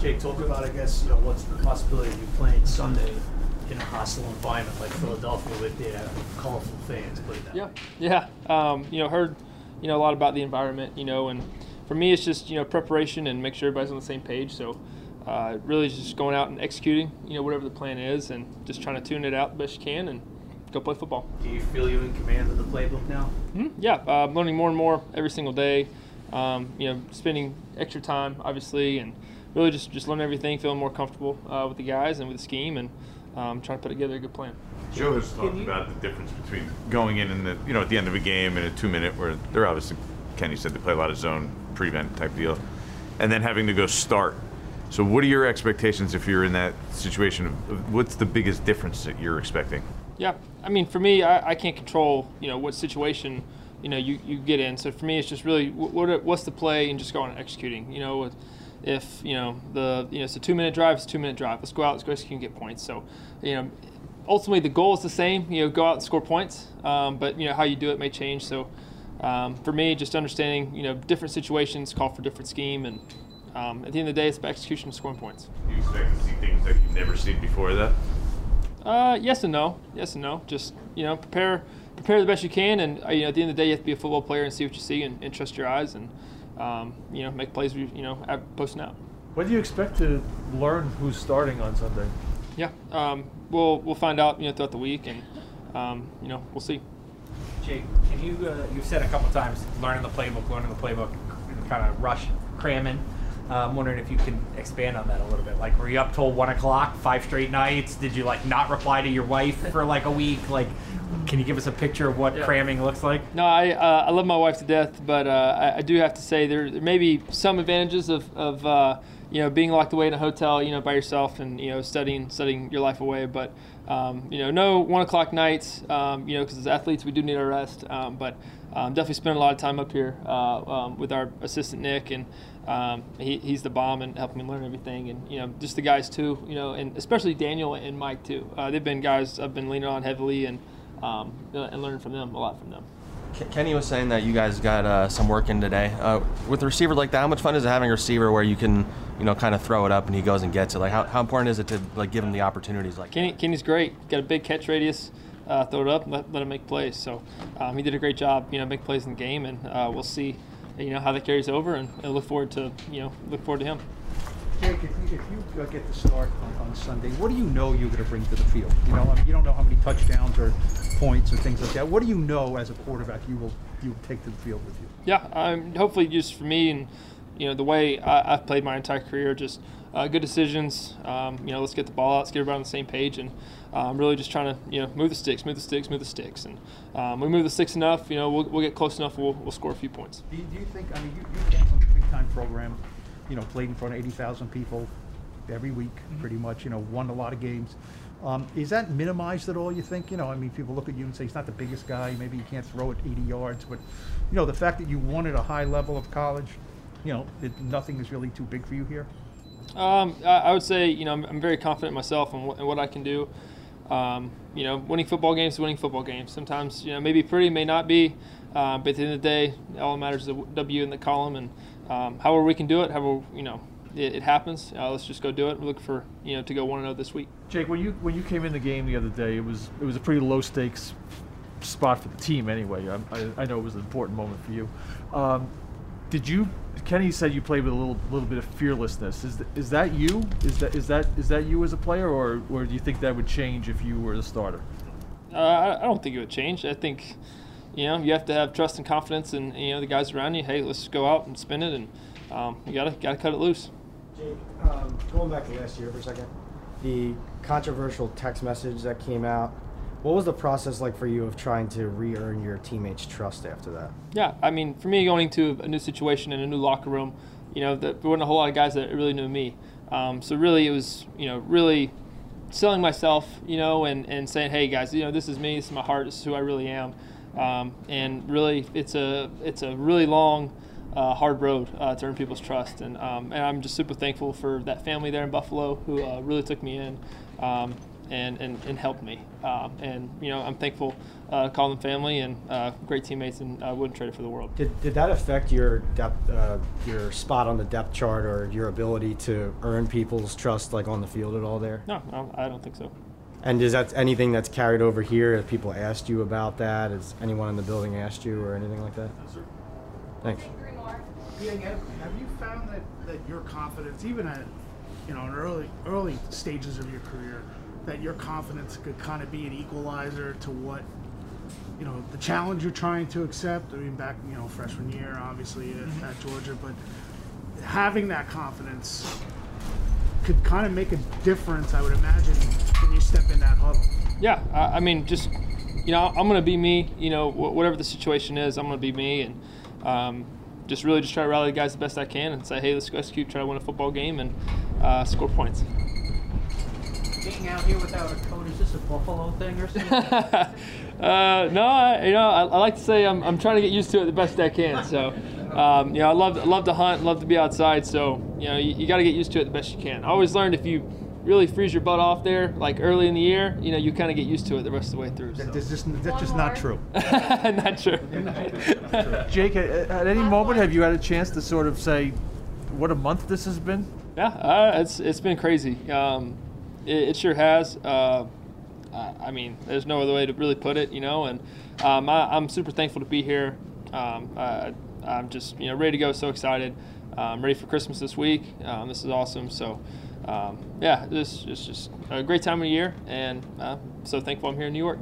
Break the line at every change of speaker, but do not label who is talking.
Jake, talk about, I guess, you know, what's the possibility of you playing Sunday in a hostile environment like Philadelphia with their colorful fans, put it that
Yeah, yeah. Um, you know, heard you know a lot about the environment. You know, and for me, it's just you know preparation and make sure everybody's on the same page. So, uh, really just going out and executing. You know, whatever the plan is, and just trying to tune it out the best you can and go play football.
Do you feel you're in command of the playbook now?
Mhm, Yeah, uh, I'm learning more and more every single day. Um, you know, spending extra time, obviously, and really just just learning everything, feeling more comfortable uh, with the guys and with the scheme, and um, trying to put together a good plan.
Joe has talked
you-
about the difference between going in and the you know at the end of a game in a two minute where they're obviously Kenny said they play a lot of zone prevent type deal, and then having to go start. So what are your expectations if you're in that situation? Of, of what's the biggest difference that you're expecting?
Yeah, I mean, for me, I, I can't control, you know, what situation, you know, you, you get in. So for me, it's just really wh- what what's the play and just going and executing. You know, if you know the you know it's a two minute drive, it's a two minute drive. Let's go out, let's go execute and get points. So, you know, ultimately the goal is the same. You know, go out and score points. Um, but you know how you do it may change. So. Um, for me, just understanding, you know, different situations call for different scheme, and um, at the end of the day, it's about execution and scoring points.
Do you expect to see things that you've never seen before though?
Uh, yes and no. Yes and no. Just you know, prepare prepare the best you can, and uh, you know, at the end of the day, you have to be a football player and see what you see and, and trust your eyes, and um, you know, make plays. You know, at posting out.
When do you expect to learn who's starting on Sunday?
Yeah. Um, we'll we'll find out. You know, throughout the week, and um, you know, we'll see.
Jake, can you, uh, you've said a couple times, learning the playbook, learning the playbook, kind of rush cramming. Uh, I'm wondering if you can expand on that a little bit. Like, were you up till one o'clock, five straight nights? Did you like not reply to your wife for like a week? Like, can you give us a picture of what
Yeah.
cramming looks like?
No, I uh, I love my wife to death, but uh, I, I do have to say there, there may be some advantages of, of uh, you know being locked away in a hotel, you know, by yourself and you know studying studying your life away. But um, you know, no one o'clock nights, um, you know, because as athletes we do need our rest. Um, but um, definitely spend a lot of time up here uh, um, with our assistant Nick and. Um, he, he's the bomb and helping me learn everything, and you know, just the guys too, you know, and especially Daniel and Mike too. Uh, they've been guys I've been leaning on heavily, and um, and learn from them a lot from them.
Kenny was saying that you guys got uh, some work in today. Uh, with a receiver like that, how much fun is it having a receiver where you can, you know, kind of throw it up and he goes and gets it? Like, how, how important is it to like give him the opportunities like?
Kenny, Kenny's great. Got a big catch radius. Uh, throw it up, and let, let him make plays. So um, he did a great job. You know, make plays in the game, and uh, we'll see. You know how that carries over, and, and look forward to you know look forward to him.
Jake, if you, if you uh, get the start on, on Sunday, what do you know you're going to bring to the field? You know, I mean, you don't know how many touchdowns or points or things like that. What do you know as a quarterback you will you will take to the field with you?
Yeah, um, hopefully just for me and you know the way I, I've played my entire career, just uh, good decisions. Um, you know, let's get the ball out, let's get everybody on the same page, and um, really just trying to you know move the sticks, move the sticks, move the sticks, and um, we move the sticks enough. You know, we'll, we'll get close enough, we'll, we'll score a few points.
Do you, do you think? I mean, you, you came from a big time program. You know, played in front of eighty thousand people every week, pretty much. You know, won a lot of games. Um, is that minimized at all? You think? You know, I mean, people look at you and say he's not the biggest guy. Maybe he can't throw it eighty yards, but you know, the fact that you won at a high level of college, you know, it, nothing is really too big for you here.
Um, I, I would say, you know, I'm, I'm very confident in myself and, wh- and what I can do. Um, you know, winning football games is winning football games. Sometimes, you know, maybe pretty, may not be, um, but at the end of the day, all that matters is the w- W in the column, and um, however we can do it, however you know it, it happens. Uh, let's just go do it. We're looking for you know to go one and zero this week.
Jake, when you when you came in the game the other day, it was it was a pretty low stakes spot for the team anyway. I, I, I know it was an important moment for you. Um, did you? Kenny said you played with a little little bit of fearlessness. Is th- is that you? Is that is that is that you as a player, or or do you think that would change if you were the starter?
Uh, I, I don't think it would change. I think you know you have to have trust and confidence, and you know the guys around you. Hey, let's go out and spin it, and um, you gotta gotta cut it loose.
Jake, um, going back to last year for a second, the controversial text message that came out. What was the process like for you of trying to re-earn your teammates' trust after that?
Yeah, I mean, for me, going to a new situation in a new locker room, you know, there weren't a whole lot of guys that really knew me. Um, so really, it was, you know, really selling myself, you know, and, and saying, hey guys, you know, this is me, this is my heart, this is who I really am. Um, and really, it's a it's a really long, uh, hard road uh, to earn people's trust. And um, and I'm just super thankful for that family there in Buffalo who uh, really took me in. Um, and, and and helped me. Um, and you know, I'm thankful. Uh, call them family and uh, great teammates, and I wouldn't trade it for the world.
Did, did that affect your depth, uh, your spot on the depth chart or your ability to earn people's trust like on the field at all there?
No, no, I don't think so.
And is that anything that's carried over here? Have people asked you about that? Has anyone in the building asked you or anything like that? Thanks.
Yeah, have, have you found that, that your confidence, even at you know in early early stages of your career, that your confidence could kind of be an equalizer to what you know the challenge you're trying to accept? I mean, back you know freshman year, obviously at, at Georgia, but having that confidence could kind of make a difference, I would imagine, when you step in that huddle.
Yeah, I, I mean, just you know, I'm gonna be me. You know, wh- whatever the situation is, I'm gonna be me, and um, just really just try to rally the guys the best I can, and say, hey, let's go execute, try to win a football game, and uh, score points.
Getting out here without a coat, is this a Buffalo thing or something?
uh, no, I, you know, I, I like to say I'm, I'm trying to get used to it the best I can. So, um, you know, I love I love to hunt, love to be outside. So, you know, you, you got to get used to it the best you can. I always learned if you really freeze your butt off there, like early in the year, you know, you kind of get used to it the rest of the way through. So.
That's just, that's just not true.
Not true.
Jake, at, at any moment, have you had a chance to sort of say what a month this has been?
Yeah, uh, it's it's been crazy. Um, it, it sure has. Uh, I I mean, there's no other way to really put it, you know. And um, I, I'm super thankful to be here. Um, I, I'm just you know ready to go. So excited. Um, ready for Christmas this week. Um, this is awesome. So. Um, yeah, this is just a great time of the year, and uh, so thankful I'm here in New York.